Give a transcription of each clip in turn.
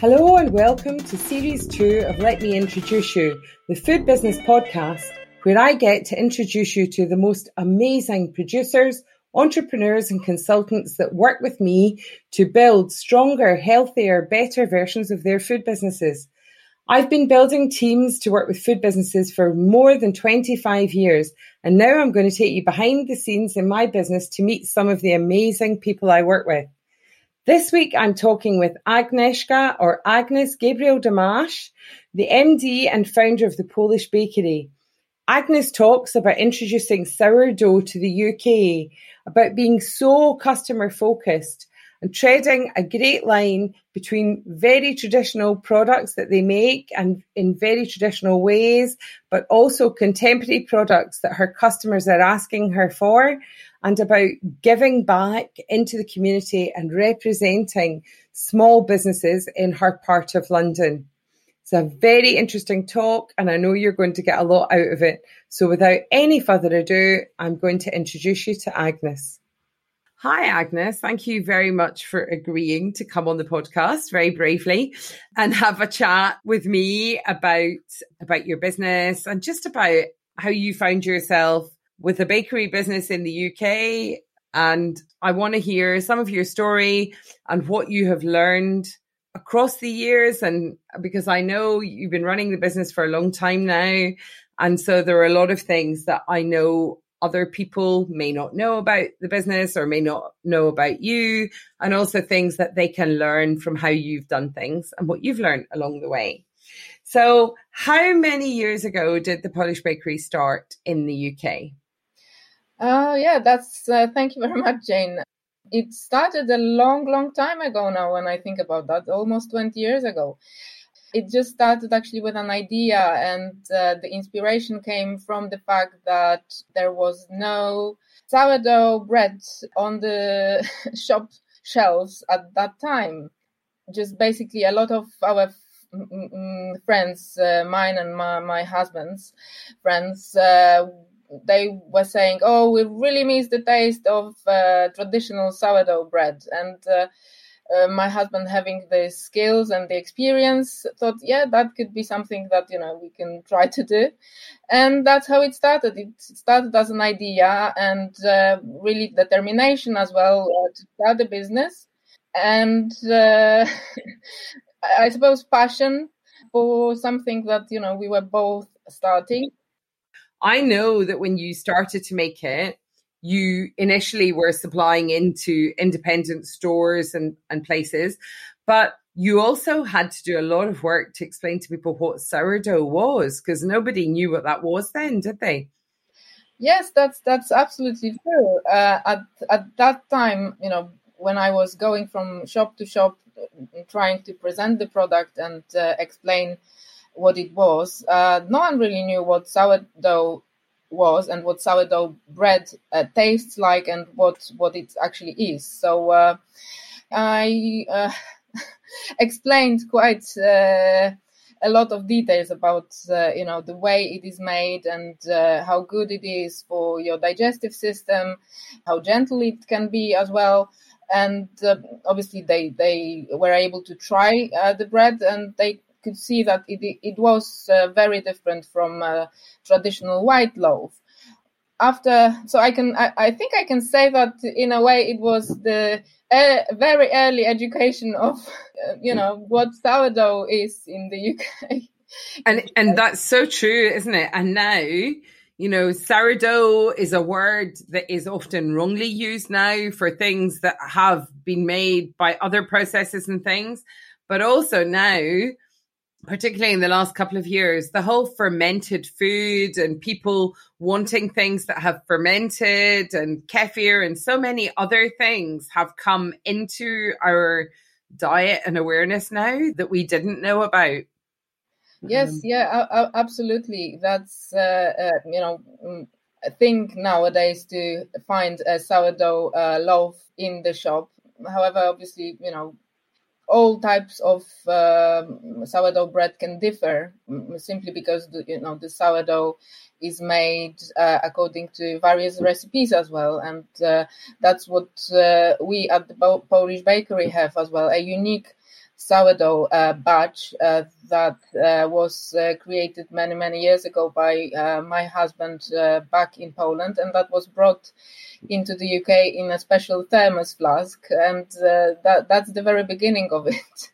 Hello and welcome to series two of Let Me Introduce You, the food business podcast, where I get to introduce you to the most amazing producers, entrepreneurs and consultants that work with me to build stronger, healthier, better versions of their food businesses. I've been building teams to work with food businesses for more than 25 years, and now I'm going to take you behind the scenes in my business to meet some of the amazing people I work with. This week, I'm talking with Agnieszka or Agnes Gabriel Damash, the MD and founder of the Polish Bakery. Agnes talks about introducing sourdough to the UK, about being so customer focused and treading a great line between very traditional products that they make and in very traditional ways, but also contemporary products that her customers are asking her for and about giving back into the community and representing small businesses in her part of London. It's a very interesting talk, and I know you're going to get a lot out of it. So, without any further ado, I'm going to introduce you to Agnes. Hi, Agnes. Thank you very much for agreeing to come on the podcast very bravely and have a chat with me about, about your business and just about how you found yourself with a bakery business in the UK. And I want to hear some of your story and what you have learned across the years. And because I know you've been running the business for a long time now. And so there are a lot of things that I know other people may not know about the business or may not know about you, and also things that they can learn from how you've done things and what you've learned along the way. So, how many years ago did the Polish Bakery start in the UK? Uh, yeah, that's uh, thank you very much, Jane. It started a long, long time ago now. When I think about that, almost twenty years ago. It just started actually with an idea, and uh, the inspiration came from the fact that there was no sourdough bread on the shop shelves at that time. Just basically, a lot of our friends, uh, mine and my, my husband's friends, uh, they were saying, "Oh, we really miss the taste of uh, traditional sourdough bread." And uh, uh, my husband, having the skills and the experience, thought, "Yeah, that could be something that you know we can try to do." And that's how it started. It started as an idea and uh, really determination as well uh, to start the business, and uh, I suppose passion for something that you know we were both starting I know that when you started to make it, you initially were supplying into independent stores and, and places, but you also had to do a lot of work to explain to people what sourdough was because nobody knew what that was then, did they? Yes, that's that's absolutely true. Uh, at at that time, you know, when I was going from shop to shop, trying to present the product and uh, explain what it was. Uh, no one really knew what sourdough was and what sourdough bread uh, tastes like and what what it actually is. So uh, I uh, explained quite uh, a lot of details about uh, you know the way it is made and how good it is for your digestive system, how gentle it can be as well and uh, obviously they they were able to try uh, the bread and they could see that it, it was uh, very different from traditional white loaf. After, so I can, I, I, think I can say that in a way it was the uh, very early education of, uh, you know, what sourdough is in the UK. and and that's so true, isn't it? And now, you know, sourdough is a word that is often wrongly used now for things that have been made by other processes and things. But also now, particularly in the last couple of years, the whole fermented food and people wanting things that have fermented and kefir and so many other things have come into our diet and awareness now that we didn't know about. Yes, um, yeah, absolutely. That's, uh, uh, you know, mm, a thing nowadays to find a sourdough uh, loaf in the shop. However, obviously, you know, all types of uh, sourdough bread can differ simply because the, you know the sourdough is made uh, according to various recipes as well, and uh, that's what uh, we at the Polish bakery have as well a unique sourdough uh, batch uh, that uh, was uh, created many many years ago by uh, my husband uh, back in Poland, and that was brought into the UK in a special thermos flask, and that that's the very beginning of it.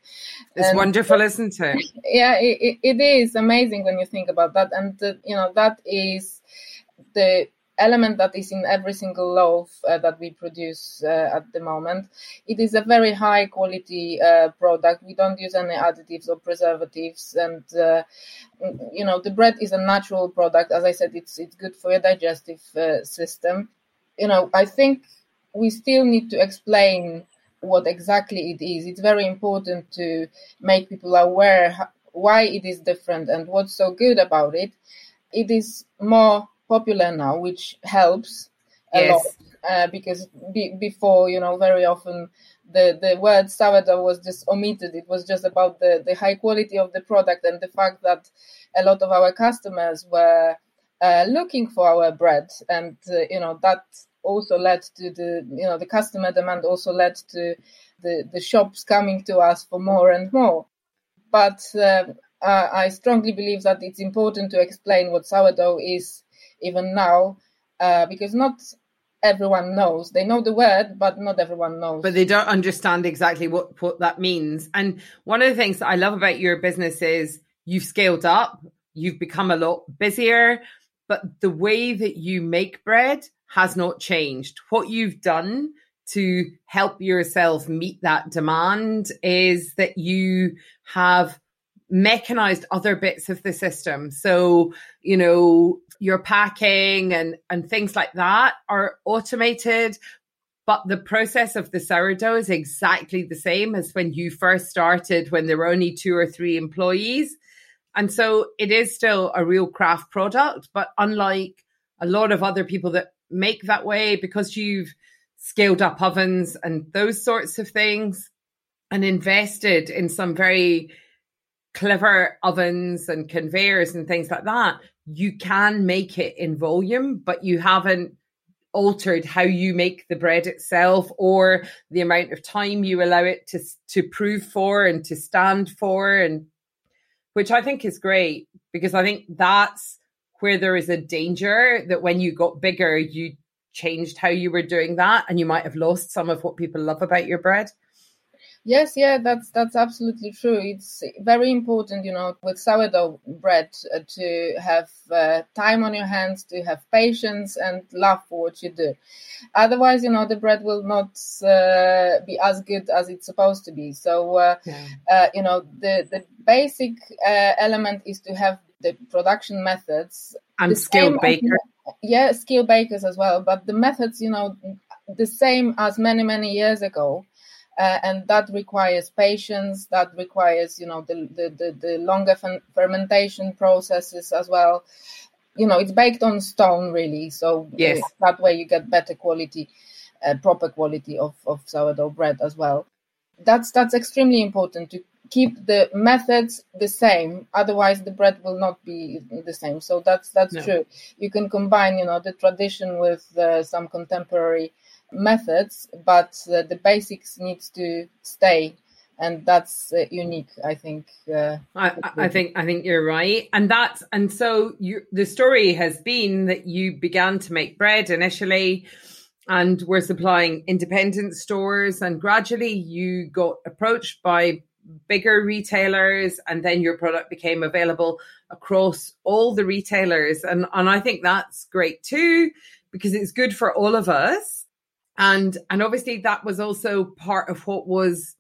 It's and, wonderful, isn't it? Yeah, it, it is amazing when you think about that, and you know that is the element that is in every single loaf uh, that we produce uh, at the moment. It is a very high quality uh, product. We don't use any additives or preservatives, and uh, you know the bread is a natural product. As I said, it's it's good for your digestive uh, system. You know, I think we still need to explain what exactly it is. It's very important to make people aware why it is different and what's so good about it. It is more popular now, which helps a yes. lot. Uh, because be, before, you know, very often the, the word sourdough was just omitted. It was just about the, the high quality of the product and the fact that a lot of our customers were uh, looking for our bread. And, uh, you know, that also led to the, you know, the customer demand also led to the, the shops coming to us for more and more. But uh, I strongly believe that it's important to explain what sourdough is even now, uh, because not everyone knows. They know the word, but not everyone knows. But they don't understand exactly what, what that means. And one of the things that I love about your business is you've scaled up, you've become a lot busier, but the way that you make bread has not changed. What you've done to help yourself meet that demand is that you have mechanized other bits of the system. So, you know, your packing and, and things like that are automated. But the process of the sourdough is exactly the same as when you first started, when there were only two or three employees. And so it is still a real craft product, but unlike a lot of other people that make that way, because you've scaled up ovens and those sorts of things and invested in some very clever ovens and conveyors and things like that, you can make it in volume, but you haven't altered how you make the bread itself or the amount of time you allow it to to prove for and to stand for and which I think is great because I think that's where there is a danger that when you got bigger you changed how you were doing that and you might have lost some of what people love about your bread. Yes, yeah, that's that's absolutely true. It's very important, you know, with sourdough bread uh, to have uh, time on your hands, to have patience and love for what you do. Otherwise, you know, the bread will not uh, be as good as it's supposed to be. So, uh, yeah. Uh, you know, the the basic uh, element is to have the production methods and skilled bakers. Yeah, skilled bakers as well, but the methods, you know, the same as many many years ago uh, and that requires patience that requires you know the the, the, the longer fermentation processes as well you know it's baked on stone really so yes. that way you get better quality uh, proper quality of, of sourdough bread as well that's that's extremely important to keep the methods the same otherwise the bread will not be the same so that's that's no. true you can combine you know the tradition with uh, some contemporary methods, but uh, the basics needs to stay and that's uh, unique i think uh, I, I, think i think you're right. And that's and so you the story has been that you began to make bread initially and were supplying independent stores and gradually you got approached by bigger retailers and then your product became available across all the retailers. And and i think that's great too because it's good for all of us and and obviously that was also part of what was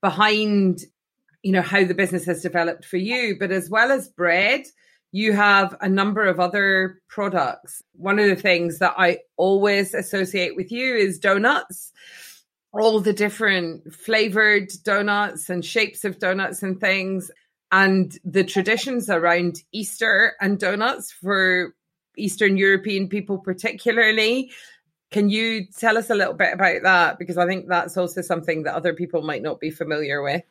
behind you know how the business has developed for you. But as well as bread you have a number of other products. One of the things that i always associate with you is donuts. All the different flavored donuts and shapes of donuts and things. And the traditions around easter and donuts for eastern european people particularly can you tell us a little bit about that? Because I think that's also something that other people might not be familiar with.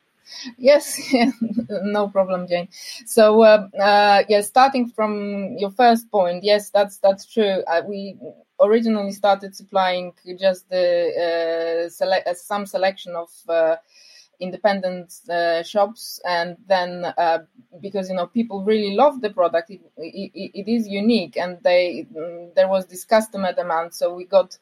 Yes, no problem, Jane. So, uh, uh, yeah, starting from your first point, yes, that's that's true. Uh, we originally started supplying just the uh, sele- uh, some selection of uh, independent uh, shops and then uh, because you know people really love the product it, it, it is unique and they mm, there was this customer demand. So we got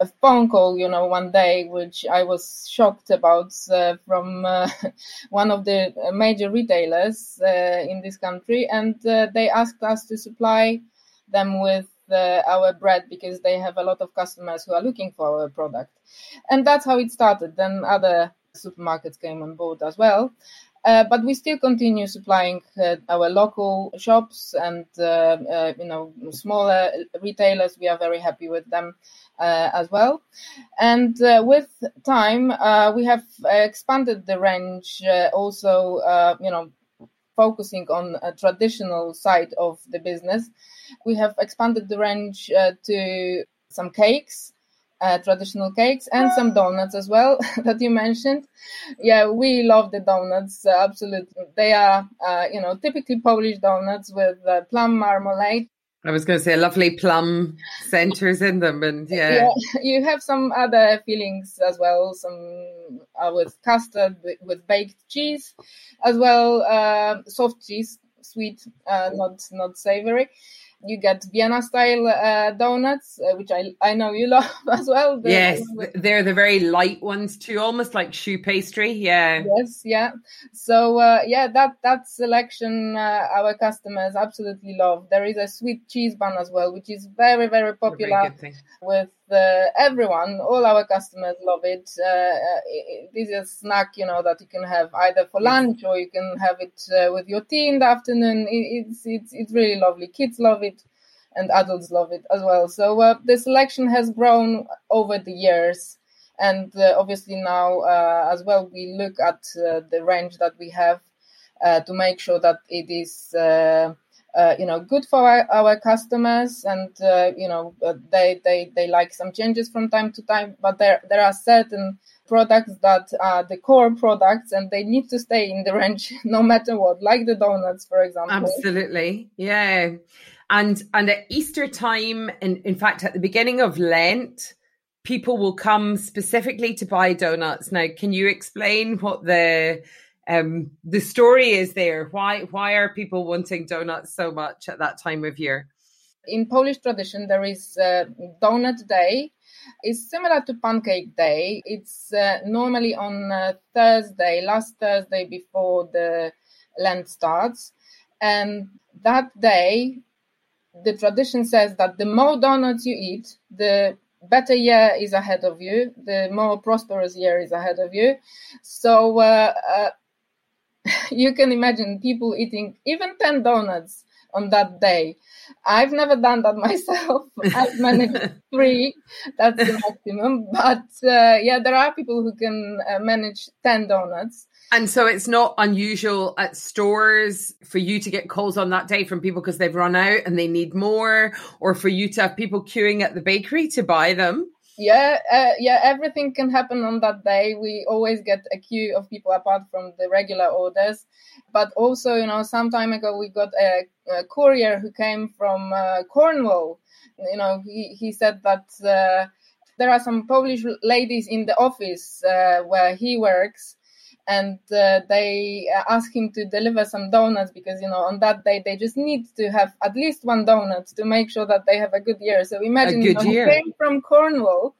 a phone call you know one day which i was shocked about uh, from uh, one of the major retailers uh, in this country and uh, they asked us to supply them with our bread because they have a lot of customers who are looking for our product. And that's how it started. Then other supermarkets came on board as well. Uh, but we still continue supplying uh, our local shops and uh, uh you know smaller retailers. We are very happy with them uh, as well. And uh, with time, we have expanded the range. also, you know, focusing on a traditional side of the business, we have expanded the range to some cakes uh, traditional cakes and some donuts as well that you mentioned. Yeah, we love the donuts. Uh, absolutely, they are uh, you know typically Polish donuts with uh, plum marmalade. I was going to say lovely plum centers in them, and yeah. yeah. you have some other fillings as well. Some uh, with custard, with, baked cheese, as well, uh, soft cheese, sweet, not not savory you get Vienna style uh, donuts, uh, which I I know you love as well. Yes, they're the very light ones too, almost like choux pastry. Yeah. Yes, yeah. So uh, yeah, that that selection uh, our customers absolutely love. There is a sweet cheese bun as well, which is very very popular very with uh, everyone, all our customers love it. It. This is a snack, you know, that you can have either for lunch or you can have it uh, with your tea in the afternoon. It, it's it's it's really lovely. Kids love it, and adults love it as well. So uh, the selection has grown over the years, and uh, obviously now as well we look at the range that we have to make sure that it is uh, you know good for our, our customers. And uh, you know uh, they, they they like some changes from time to time. But there there are certain products that are the core products and they need to stay in the range no matter what. Like the donuts for example. Absolutely. Yeah and and at easter time and in, fact at the beginning of lent people will come specifically to buy donuts now can you explain what the um, the story is there. Why why are people wanting donuts so much at that time of year? In Polish tradition, there is uh, Donut Day. It's similar to Pancake Day. It's uh, normally on uh, Thursday, last Thursday before the Lent starts, and that day, the tradition says that the more donuts you eat, the better year is ahead of you, the more prosperous year is ahead of you. So uh, uh, you can imagine people eating even 10 donuts on that day. I've never done that myself. I've managed three. That's the maximum. But uh, yeah, there are people who can uh, manage 10 donuts. And so it's not unusual at stores for you to get calls on that day from people because they've run out and they need more, or for you to have people queuing at the bakery to buy them yeah uh, yeah everything can happen on that day. We always get a queue of people apart from the regular orders. But also you know some time ago we got a, a courier who came from uh, cornwall. You know he, he said that uh, there are some polish ladies in the office uh, where he works and uh, they uh, ask him to deliver some donuts because you know on that day they just need to have at least one donut to make sure that they have a good year. So imagine you know, he came from Cornwall.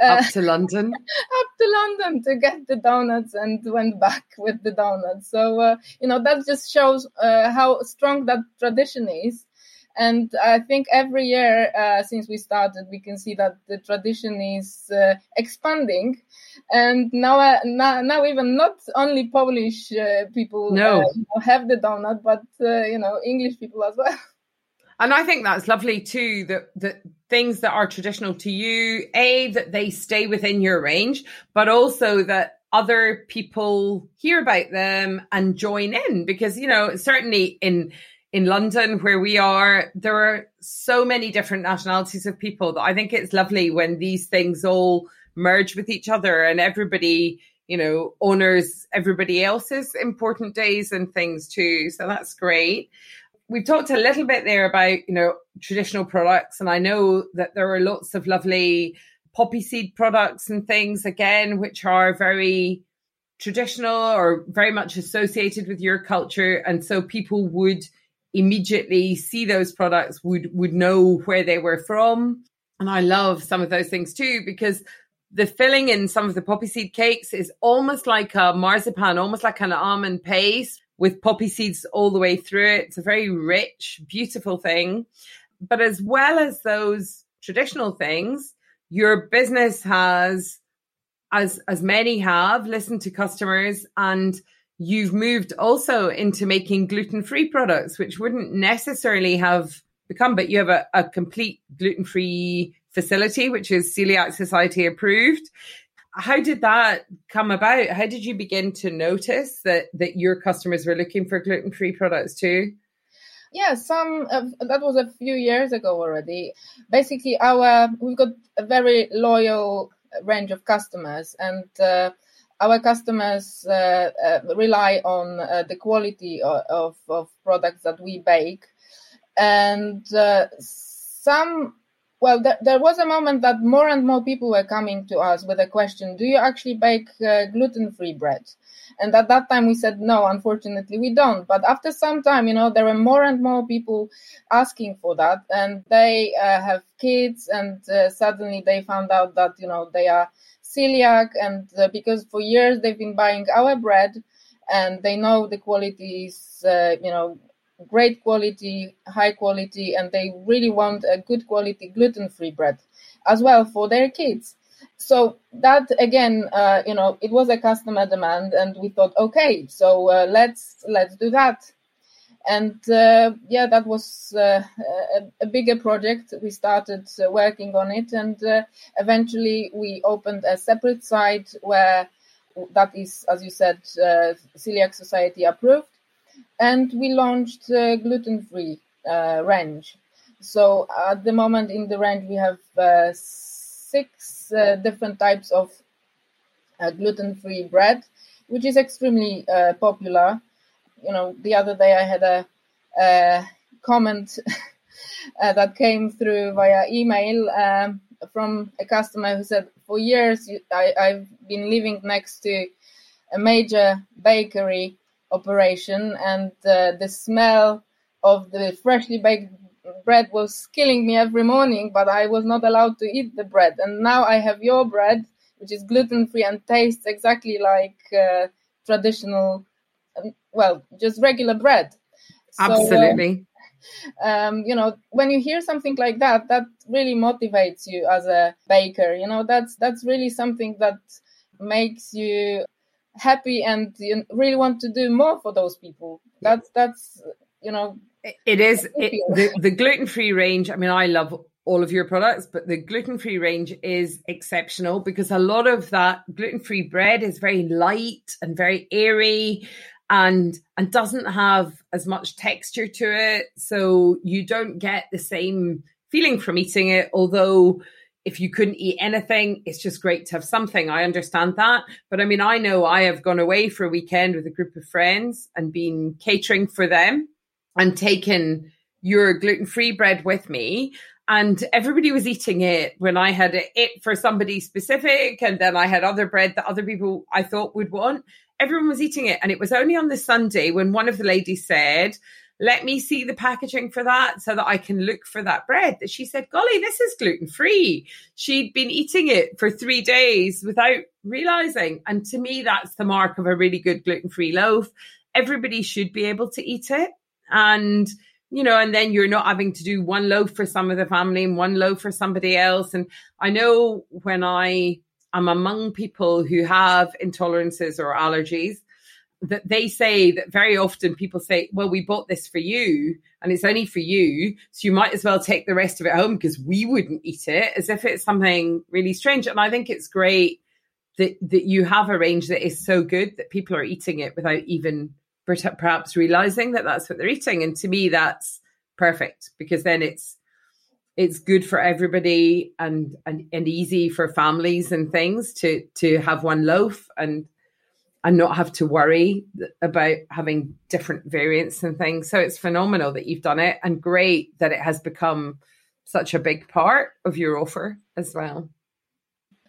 Uh, up to London. up to London to get the donuts and went back with the donuts. So uh, you know that just shows uh, how strong that tradition is and I think every year uh, since we started, we can see that the tradition is uh, expanding, and now, uh, now, now, even not only Polish uh, people no. Uh, have the donut, but uh, you know English people as well. And I think that's lovely too. That that things that are traditional to you, a that they stay within your range, but also that other people hear about them and join in because you know certainly in in London where we are, there are so many different nationalities of people that I think it's lovely when these things all merge with each other and everybody, you know, honors everybody else's important days and things too. So that's great. We've talked a little bit there about, you know, traditional products. And I know that there are lots of lovely poppy seed products and things again, which are very traditional or very much associated with your culture. And so people would immediately see those products, would, would know where they were from. And I love some of those things too, because the filling in some of the poppy seed cakes is almost like a marzipan, almost like an almond paste with poppy seeds all the way through it. It's a very rich, beautiful thing. But as well as those traditional things, your business has as as many have listened to customers and you've moved also into making gluten-free products which wouldn't necessarily have become but you have a, a complete gluten-free facility which is celiac society approved. How did that come about? How did you begin to notice that that your customers were looking for gluten-free products too? Yeah some that was a few years ago already. Basically our we've got a very loyal range of customers and uh, our customers uh, uh, rely on uh, the quality of, of, of, products that we bake. And some well th- there was a moment that more and more people were coming to us with a question do you actually bake uh, gluten-free bread? And at that time we said no unfortunately we don't. But after some time you know there were more and more people asking for that and they uh, have kids and uh, suddenly they found out that you know they are celiac and uh, because for years they've been buying our bread and they know the quality is uh, you know great quality high quality and they really want a good quality gluten-free bread as well for their kids. So that again uh, you know it was a customer demand and we thought okay so uh, let's let's do that and uh, yeah that was uh, a, a, bigger project. We started uh, working on it and uh, eventually we opened a separate site where that is as you said celiac society approved. And we launched gluten-free range. So at the moment in the range we have six uh, different types of uh, gluten-free bread, which is extremely uh, popular. You know, the other day I had a, a comment that came through via email um, from a customer who said, "For years I, I've been living next to a major bakery operation, and uh, the smell of the freshly baked bread was killing me every morning, but I was not allowed to eat the bread. And now I have your bread, which is gluten free and tastes exactly like uh, traditional, well, just regular bread. Absolutely. So, uh, um, you know, when you hear something like that, that really motivates you as a baker. You know, that's that's really something that makes you happy and you really want to do more for those people. That's that's you know it is it, the, the gluten free range. I mean, I love all of your products, but the gluten free range is exceptional because a lot of that gluten free bread is very light and very airy and and doesn't have as much texture to it so you don't get the same feeling from eating it although if you couldn't eat anything it's just great to have something i understand that but i mean i know i have gone away for a weekend with a group of friends and been catering for them and taken your gluten free bread with me. And everybody was eating it when I had it for somebody specific. And then I had other bread that other people I thought would want. Everyone was eating it. And it was only on the Sunday when one of the ladies said, let me see the packaging for that so that I can look for that bread. That she said, Golly, this is gluten free. She'd been eating it for three days without realizing. And to me, that's the mark of a really good gluten free loaf. Everybody should be able to eat it and you know, and then you're not having to do one loaf for some of the family and one loaf for somebody else. And I know when I am among people who have intolerances or allergies, that they say that very often people say, well, we bought this for you and it's only for you. So you might as well take the rest of it home because we wouldn't eat it as if it's something really strange. And I think it's great that, that you have a range that is so good that people are eating it without even perhaps realizing that that's what they're eating. And to me, that's perfect because then it's it's good for everybody and, and and easy for families and things to to have one loaf and and not have to worry about having different variants and things. So it's phenomenal that you've done it and great that it has become such a big part of your offer as well.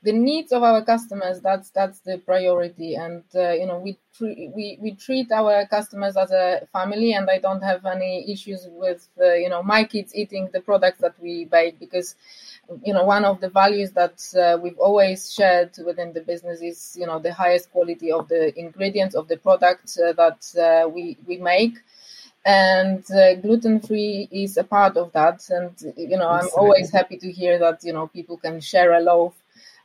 The needs of our customers that's that's the priority. And uh, you know we tre- we we treat our customers as a family and i don't have any issues with uh, you know my kids eating the products that we bake because you know one of the values that uh, we've always shared within the business is you know the highest quality of the ingredients of the products uh, that uh, we we make. And uh, gluten free is a part of that. And you know i'm always happy to hear that you know people can share a loaf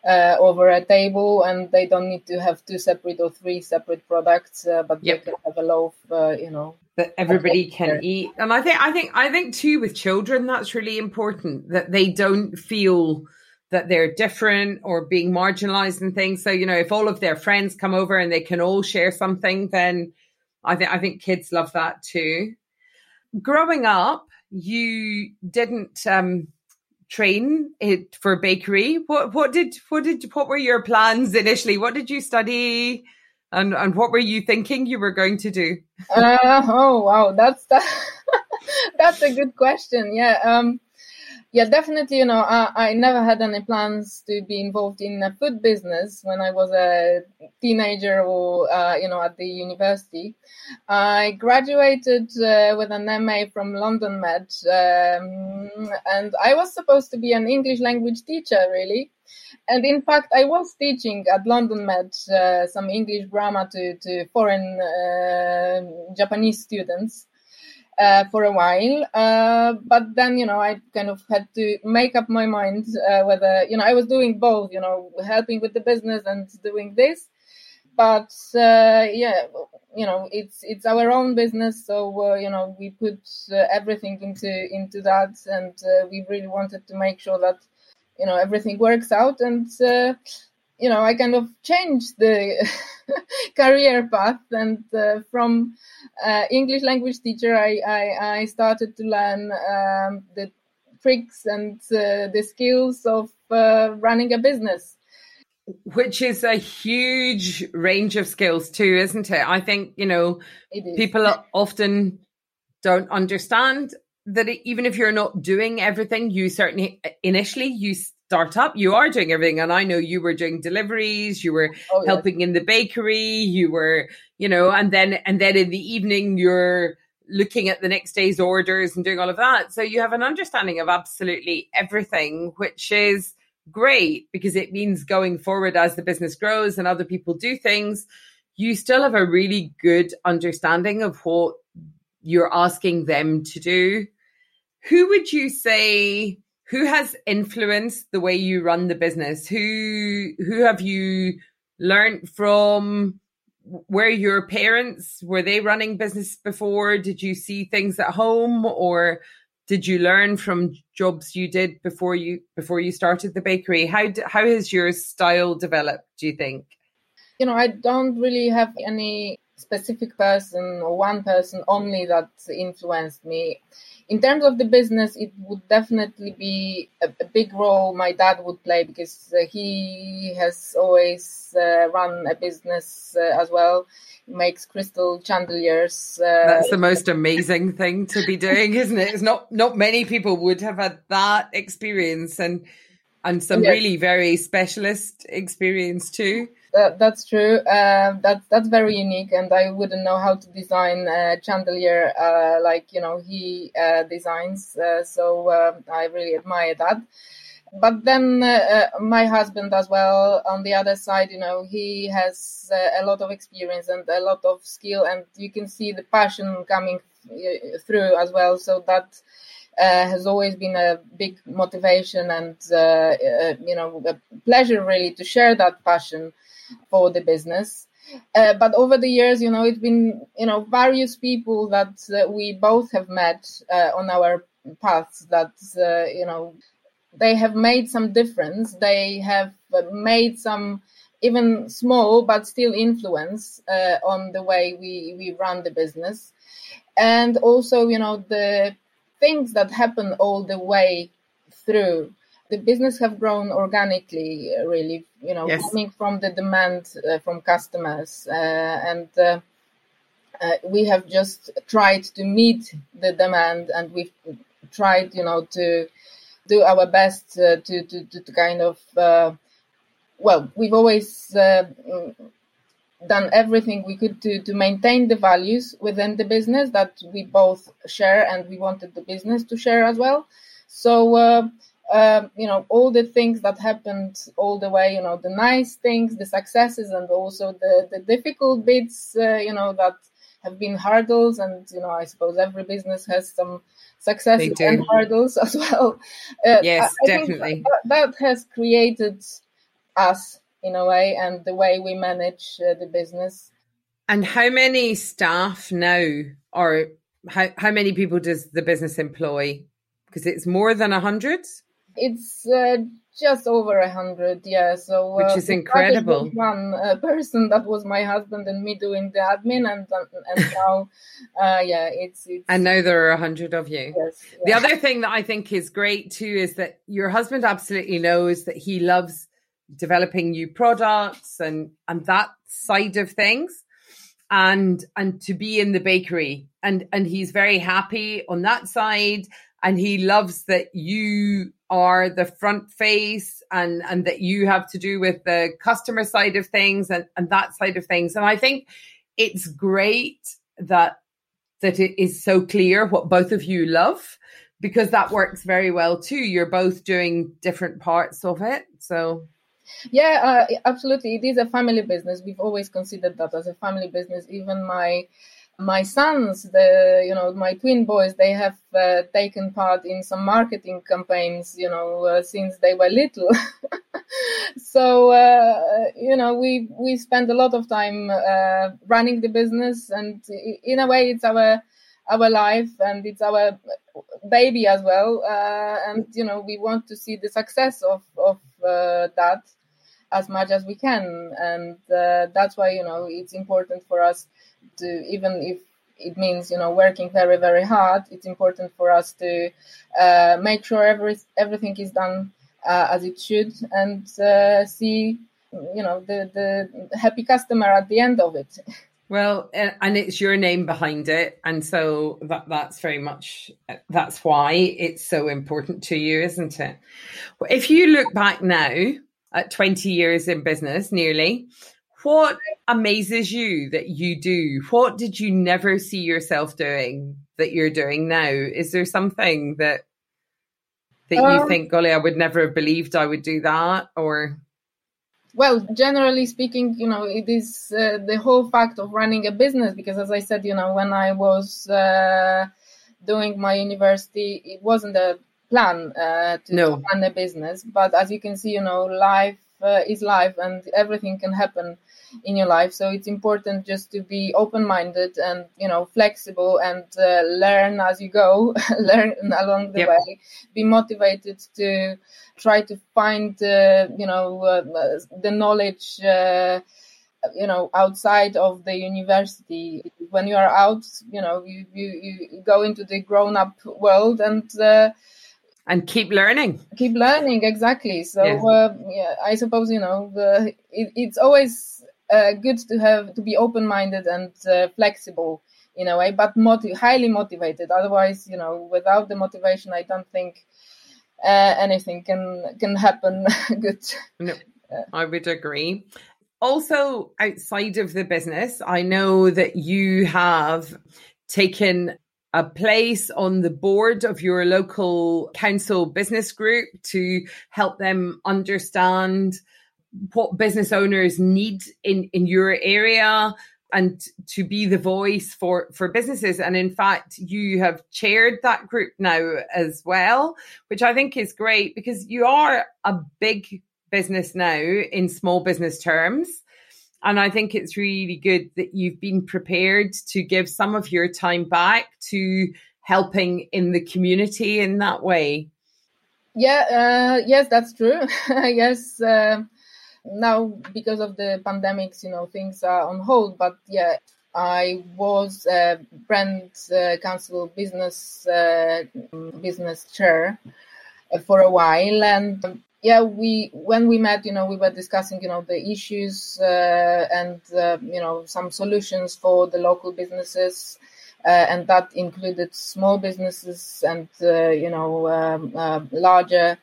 uh, over a table, and they don't need to have two separate or three separate products, uh, but yep. they can have a loaf, uh, you know, that everybody can eat. And I think, I think, I think too with children, that's really important that they don't feel that they're different or being marginalized and things. So you know, if all of their friends come over and they can all share something, then I think I think kids love that too. Growing up, you didn't um, train it for bakery. What what did what did what were your plans initially? What did you study? And and what were you thinking you were going to do? Uh, oh wow, that's that, that's a good question. Yeah. Um yeah, definitely. You know, I, I never had any plans to be involved in a food business when I was a teenager or, uh, you know, at the university. I graduated uh, with an MA from London Met, um, and I was supposed to be an English language teacher, really. And in fact, I was teaching at London Met uh, some English grammar to, to foreign uh, Japanese students uh, for a while. Uh, but then, you know, I kind of had to make up my mind uh, whether, you know, I was doing both, you know, helping with the business and doing this. But uh, yeah, you know, it's it's our own business, so uh, you know, we put uh, everything into into that, and we really wanted to make sure that you know everything works out and you know, I kind of changed the career path, and uh, from uh, English language teacher, I, I, I started to learn um, the tricks and uh, the skills of uh, running a business. Which is a huge range of skills too, isn't it? I think you know people often don't understand that even if you're not doing everything, you certainly initially you startup, you are doing everything. And I know you were doing deliveries, you were oh, helping in the bakery, you were, you know, and then, and then in the evening, you're looking at the next day's orders and doing all of that. So you have an understanding of absolutely everything, which is great because it means going forward as the business grows and other people do things, you still have a really good understanding of what you're asking them to do. Who would you say who has influenced the way you run the business? Who who have you learned from? Were your parents were they running business before? Did you see things at home, or did you learn from jobs you did before you before you started the bakery? How how has your style developed? Do you think? You know, I don't really have any specific person or one person only that influenced me in terms of the business, it would definitely be a, a big role my dad would play because uh, he has always uh, run a business uh, as well. He makes crystal chandeliers. Uh, That's the most amazing thing to be doing, isn't it? It's not not many people would have had that experience and and some yes. really very specialist experience too. That, that's true. Uh, that's that's very unique, and I wouldn't know how to design a chandelier uh, like you know he uh, designs. Uh, so uh, I really admire that. But then uh, my husband as well. On the other side, you know, he has a lot of experience and a lot of skill, and you can see the passion coming through as well. So that. Uh, has always been a big motivation and uh, uh, you know a pleasure really to share that passion for the business. Uh, but over the years, you know, it's been, you know, various people that uh, we both have met uh, on our paths that, uh, you know, they have made some difference. They have made some even small but still influence uh, on the way we, we run the business. And also, you know, the things that happen all the way through the business have grown organically, really, you know, yes. coming from the demand uh, from customers. Uh, and uh, uh, we have just tried to meet the demand and we've tried, you know, to do our best uh, to, to, to, to, kind of well, we've always uh, done everything we could to to maintain the values within the business that we both share and we wanted the business to share as well. So. Uh, you know all the things that happened all the way you know the nice things the successes and also the the difficult bits uh, you know that have been hurdles. And you know i suppose every business has some successes and hurdles as well. Uh, yes I, I definitely. that, that, has created us in a way and the way we manage uh, the business. And how many staff now or how, how many people does the business employ? Because it's more than a hundred it's uh, just over a hundred, yeah. So which uh, is incredible. One uh, person that was my husband and me doing the admin, and and now, uh, yeah, it's, it's. And now there are a hundred of you. Yes. Yeah. The other thing that I think is great too is that your husband absolutely knows that he loves developing new products and and that side of things and and to be in the bakery and and he's very happy on that side and he loves that you are the front face and and that you have to do with the customer side of things and, and that side of things. And i think it's great that that it is so clear what both of you love because that works very well too. You're both doing different parts of it so. Yeah uh, absolutely. It is a family business. We've always considered that as a family business. Even my my sons, the you know my twin boys, they have uh, taken part in some marketing campaigns, you know, uh, since they were little. so uh, you know we we spend a lot of time uh, running the business, and in a way, it's our our life and it's our baby as well. Uh, and you know we want to see the success of of uh, that as much as we can, and that's why you know it's important for us to even if it means you know working very very hard it's important for us to uh, make sure every everything is done uh, as it should and uh, see you know the the happy customer at the end of it. Well and it's your name behind it and so that that's very much that's why it's so important to you isn't it? If you look back now at 20 years in business nearly what amazes you that you do? What did you never see yourself doing that you're doing now? Is there something that that um, you think, golly, I would never have believed I would do that, or? Well, generally speaking, you know, it is uh, the whole fact of running a business. Because, as I said, you know, when I was uh, doing my university, it wasn't a plan uh, to no. run a business. But as you can see, you know, life uh, is life, and everything can happen in your life. So it's important just to be open-minded and you know flexible and uh, learn as you go learn along the yep. way. Be motivated to try to find uh, you know uh, the knowledge uh, you know outside of the university. When you are out you know you you, you go into the grown-up world and uh, and keep learning. keep learning exactly. So yeah. Uh, yeah i suppose you know the, it, it's always uh, good to have to be open minded and uh, flexible in a way, but motiv- highly motivated. Otherwise, you know, without the motivation, I don't think uh, anything can can happen good. No, I would agree. Also, outside of the business, I know that you have taken a place on the board of your local council business group to help them understand what business owners need in in your area and to be the voice for for businesses. And in fact you have chaired that group now as well which i think is great because you are a big business now in small business terms. And i think it's really good that you've been prepared to give some of your time back to helping in the community in that way. Yeah uh, yes that's true. Guess uh now because of the pandemics, you know, things are on hold. But yeah, I was a Brent uh, council business uh, business chair uh, for a while, and um, yeah, we when we met, you know, we were discussing, you know, the issues uh, and uh, you know some solutions for the local businesses. Uh, and that included small businesses and you know um, larger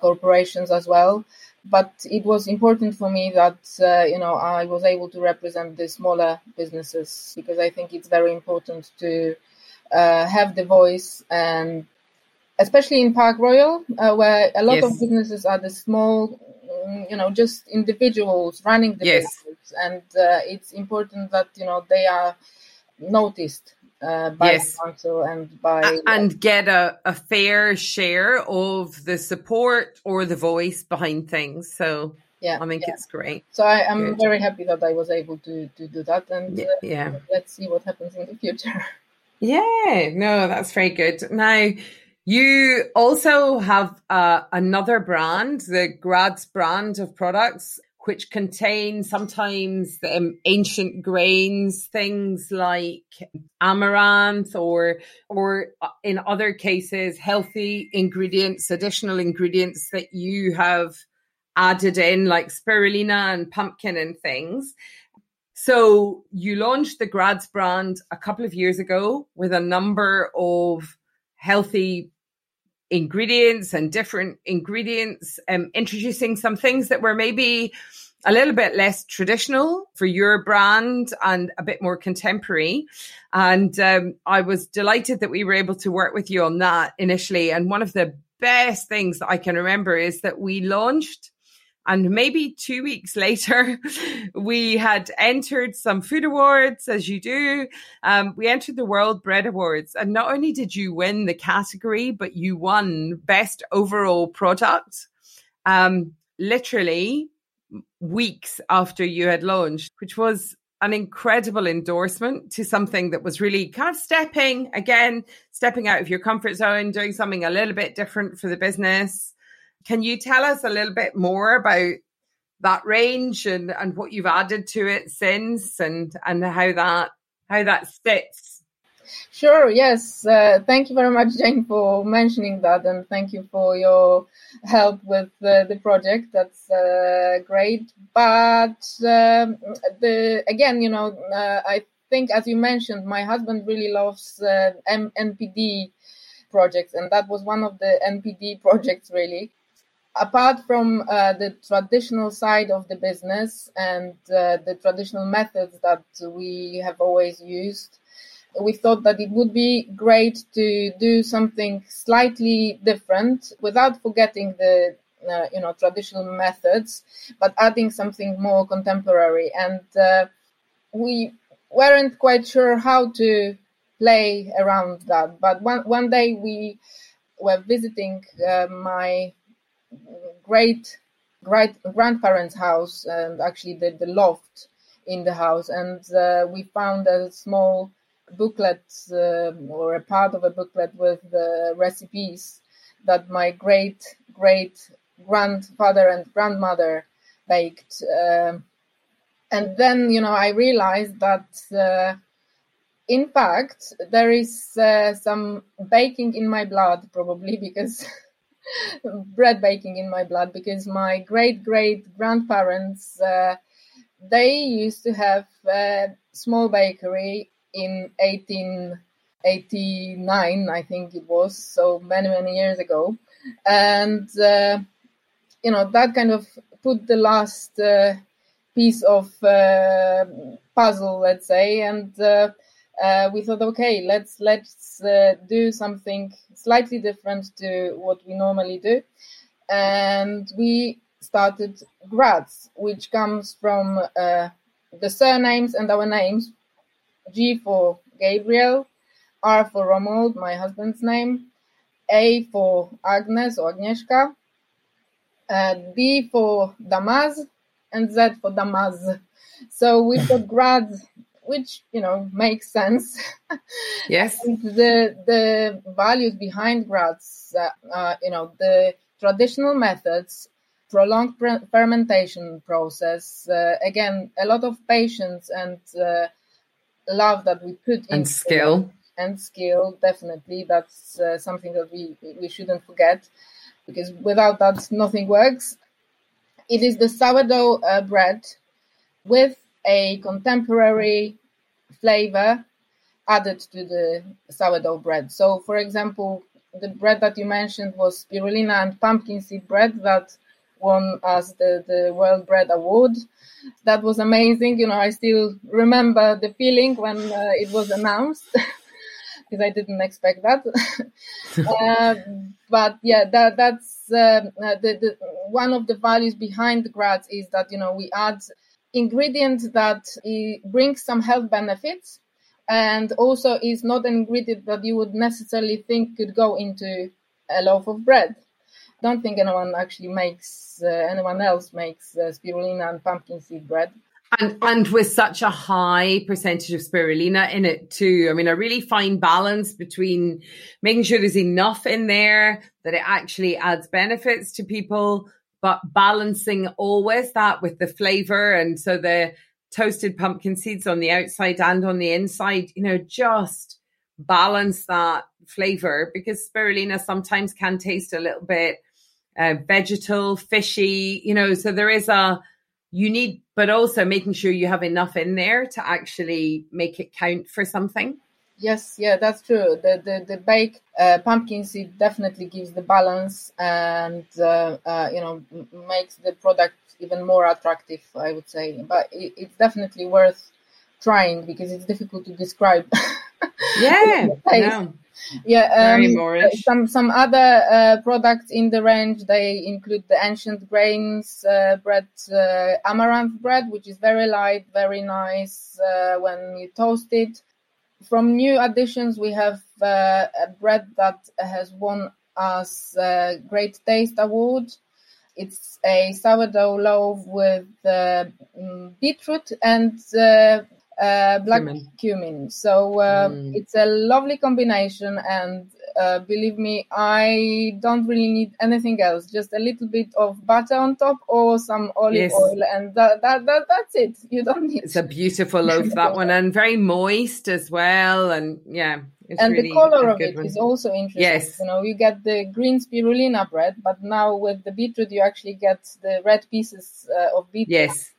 corporations as well but it was important for me that uh, you know I was able to represent the smaller businesses because I think it's very important to uh, have the voice and especially in Park Royal uh, where a lot yes. of businesses are the small mm, you know just individuals running the yes. business and uh, it's important that you know they are noticed uh, by yes. council and by and get a, a fair share of the support or the voice behind things. So yeah, I think yeah. it's great. So I, am very happy that I was able to to do that, and yeah, uh, yeah, let's see what happens in the future. Yeah, no, that's very good. Now. You also have uh, another brand, the Gradz brand of products, which contain sometimes um, ancient grains, things like amaranth, or or uh, in other cases healthy ingredients, additional ingredients that you have added in, like spirulina and pumpkin and things. So you launched the Gradz brand a couple of years ago with a number of healthy ingredients and different ingredients, um, introducing some things that were maybe a little bit less traditional for your brand and a bit more contemporary. And um, I was delighted that we were able to work with you on that initially. And one of the best things that I can remember is that we launched and maybe two weeks later, we had entered some food awards, as you do. Um, we entered the World Bread Awards. And not only did you win the category, but you won best overall product. Um, literally weeks after you had launched, which was an incredible endorsement to something that was really kind of stepping again, stepping out of your comfort zone, doing something a little bit different for the business. Can you tell us a little bit more about that range and, and what you've added to it since and, and how that how that sits? Sure, yes. Uh, thank you very much, Jane, for mentioning that, and thank you for your help with uh, the project. That's uh, great. But um, the again, you know, uh, I think, as you mentioned, my husband really loves uh, M- NPD projects, and that was one of the NPD projects, really apart from uh, the traditional side of the business and uh, the traditional methods that we have always used, we thought that it would be great to do something slightly different without forgetting the uh, you know traditional methods, but adding something more contemporary. And uh, we weren't quite sure how to play around that. But one one day we were visiting uh, my great great grandparents' house and actually the, the loft in the house, and uh, we found a small booklet uh, or a part of a booklet with the recipes that my great great grandfather and grandmother baked. Uh, and then, you know, I realized that, uh, in fact, there is uh, some baking in my blood, probably because bread baking in my blood because my great great grandparents uh, they used to have a small bakery in 1889 i think it was so many many years ago. And uh, you know that kind of put the last uh, piece of uh, puzzle let's say and uh, we thought, okay, let's let's uh, do something slightly different to what we normally do, and we started Gradz, which comes from uh, the surnames and our names. G for Gabriel, R for Romuald, my husband's name, A for Agnes or Agnieszka, uh, D for Damaz, and Z for Damaz. So we've got Gradz which you know makes sense. Yes. the the values behind Gradz, uh, uh, you know, the traditional methods, prolonged pre- fermentation process. Uh, again, a lot of patience and uh, love that we put in. and skill and skill. Definitely, that's uh, something that we we shouldn't forget because without that, nothing works. It is the sourdough uh, bread with a contemporary flavor added to the sourdough bread. So, for example, the bread that you mentioned was spirulina and pumpkin seed bread that won us the, the World Bread Award. That was amazing. You know, I still remember the feeling when uh, it was announced. because I didn't expect that. uh, but yeah, that that's uh, the, the one of the values behind the Gradz is that you know we add ingredients that brings some health benefits and also is not an ingredient that you would necessarily think could go into a loaf of bread. Don't think anyone actually makes uh, anyone else makes uh, spirulina and pumpkin seed bread. And and with such a high percentage of spirulina in it too. I mean, a really fine balance between making sure there's enough in there that it actually adds benefits to people, but balancing always that with the flavor. And so the toasted pumpkin seeds on the outside and on the inside, you know, just balance that flavor because spirulina sometimes can taste a little bit uh, vegetal, fishy, you know, so there is a, you need, but also making sure you have enough in there to actually make it count for something. Yes, yeah, that's true. The the, the baked uh, pumpkin seed definitely gives the balance and uh, uh, you know makes the product even more attractive. I would say, but it, it's definitely worth trying because it's difficult to describe. Yeah, no. Yeah, um, some some other uh, products in the range they include the ancient grains uh, bread, uh, amaranth bread, which is very light, very nice uh, when you toast it. From new additions, we have uh, a bread that has won us a Great Taste Award. It's a sourdough loaf with uh, mm, beetroot and uh, black cumin. cumin. So uh, mm. it's a lovely combination, and uh, believe me, I don't really need anything else. Just a little bit of butter on top or some olive yes. oil, and that, that, that that's it. You don't need. It's a beautiful loaf that one, and very moist as well, and yeah. and really the color of it one. is also interesting. Yes. You know, you get the green spirulina bread, but now with the beetroot, you actually get the red pieces uh, of beetroot. Yes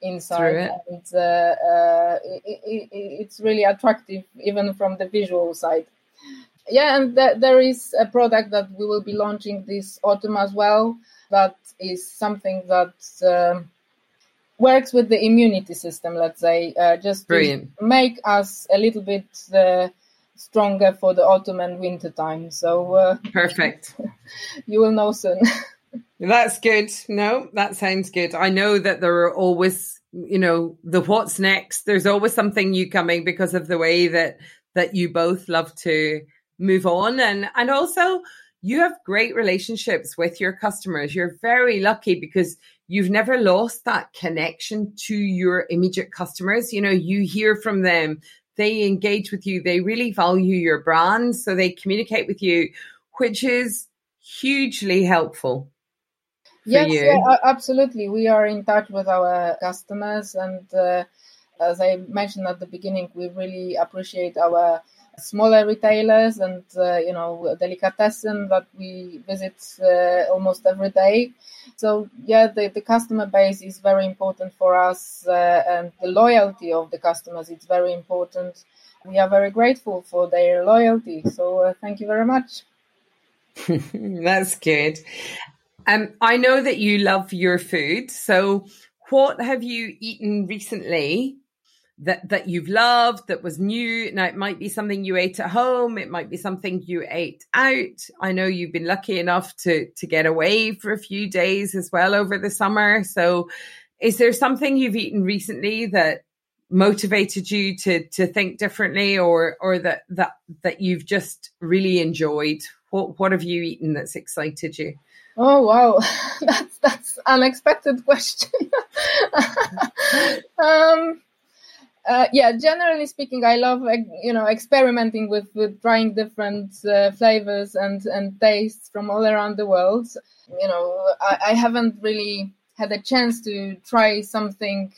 inside and uh, uh, it, it, it's really attractive even from the visual side yeah and th- there is a product that we will be launching this autumn as well that is something that uh, works with the immunity system let's say uh, just Brilliant. to make us a little bit uh, stronger for the autumn and winter time so uh, perfect you will know soon That's good. No, that sounds good. I know that there are always, you know, the what's next. There's always something new coming because of the way that that you both love to move on and and also you have great relationships with your customers. You're very lucky because you've never lost that connection to your immediate customers. You know, you hear from them, they engage with you, they really value your brand, so they communicate with you, which is hugely helpful yes, yeah, absolutely. We are in touch with our customers, and uh, as I mentioned at the beginning, we really appreciate our smaller retailers and uh, you know delicatessen that we visit uh, almost every day. So yeah, the, the customer base is very important for us, uh, and the loyalty of the customers is very important. We are very grateful for their loyalty. So uh, thank you very much. That's good. Um, I know that you love your food. So, what have you eaten recently that that you've loved that was new? Now, it might be something you ate at home. It might be something you ate out. I know you've been lucky enough to to get away for a few days as well over the summer. So, is there something you've eaten recently that motivated you to to think differently, or or that that that you've just really enjoyed? What what have you eaten that's excited you? Oh wow, that's that's unexpected question. uh, yeah, generally speaking, I love you know experimenting with, with trying different uh, flavors and and tastes from all around the world. You know, I, I haven't really had a chance to try something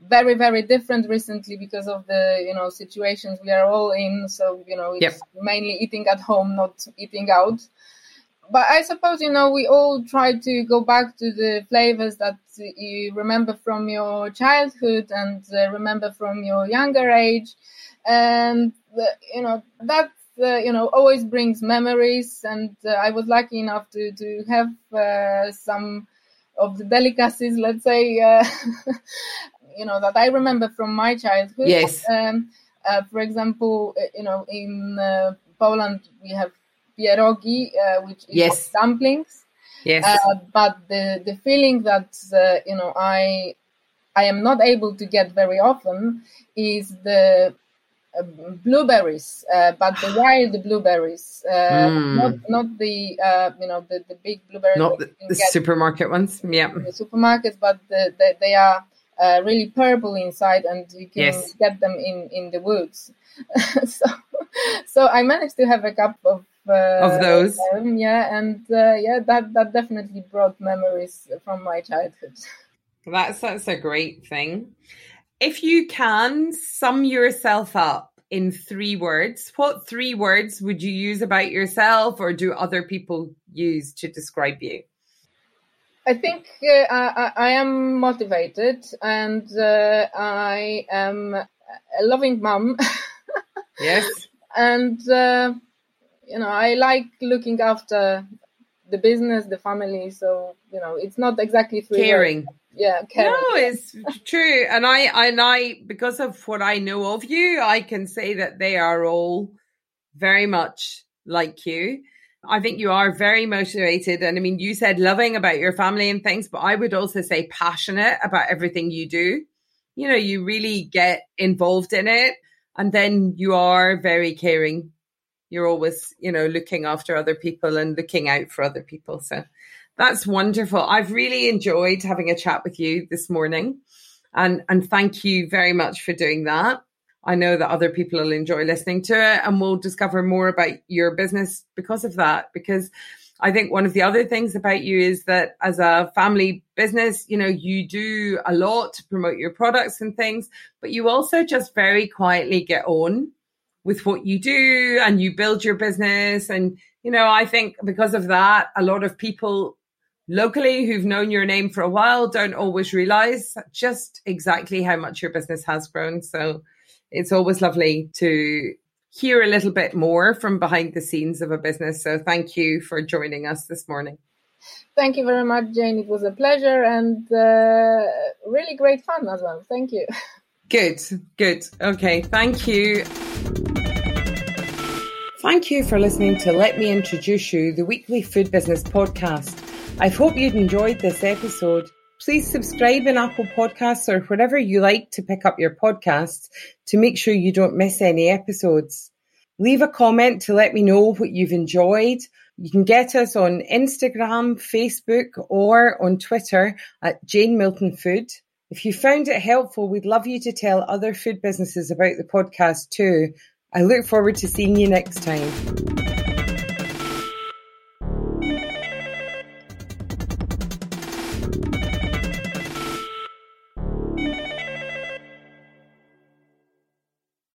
very very different recently because of the you know situations we are all in. So you know, it's yep. mainly eating at home, not eating out but I suppose you know we all try to go back to the flavors that you remember from your childhood and uh, remember from your younger age, and uh, you know that uh, you know always brings memories. And uh, I was lucky enough to to have uh, some of the delicacies, let's say, uh, you know, that I remember from my childhood. Yes. Um, uh, for example, you know, in uh, Poland we have pierogi, uh, which is Yes. dumplings. Yes. Uh, but the the feeling that uh, you know I I am not able to get very often is the uh, blueberries, uh, but the wild blueberries, uh, Mm. not not the uh, you know the, the big blueberries Not the, the supermarket ones. Yeah. the supermarkets, but the, the, they are uh, really purple inside, and you can Yes. get them in in the woods. so so I managed to have a cup of. Uh, Of those. them, yeah, and uh, yeah, that that definitely brought memories from my childhood. That's that's a great thing. If you can sum yourself up in three words, what three words would you use about yourself or do other people use to describe you? I think uh, I, I am motivated, and uh, I am a loving mom, Yes. and uh, you know I like looking after the business, the family. So you know it's not exactly words. Caring. Yeah, caring. No, it's true. And I and I because of what I know of you, I can say that they are all very much like you. I think you are very motivated. And I mean, you said loving about your family and things, but I would also say passionate about everything you do. You know, you really get involved in it. And then you are very caring. You're always, you know, looking after other people and looking out for other people. So that's wonderful. I've really enjoyed having a chat with you this morning. And and thank you very much for doing that. I know that other people will enjoy listening to it and we'll discover more about your business because of that. Because I think one of the other things about you is that as a family business, you know, you do a lot to promote your products and things, but you also just very quietly get on with what you do and you build your business. And, you know, I think because of that, a lot of people locally who've known your name for a while don't always realize just exactly how much your business has grown. So it's always lovely to hear a little bit more from behind the scenes of a business. So thank you for joining us this morning. Thank you very much, Jane. It was a pleasure and uh, really great fun as well. Thank you. Good, good. Okay, thank you. Thank you for listening to Let Me Introduce You, the weekly food business podcast. I hope you'd enjoyed this episode. Please subscribe in Apple Podcasts or wherever you like to pick up your podcasts to make sure you don't miss any episodes. Leave a comment to let me know what you've enjoyed. You can get us on Instagram, Facebook, or on Twitter at Jane Milton Food. If you found it helpful, we'd love you to tell other food businesses about the podcast too. I look forward to seeing you next time.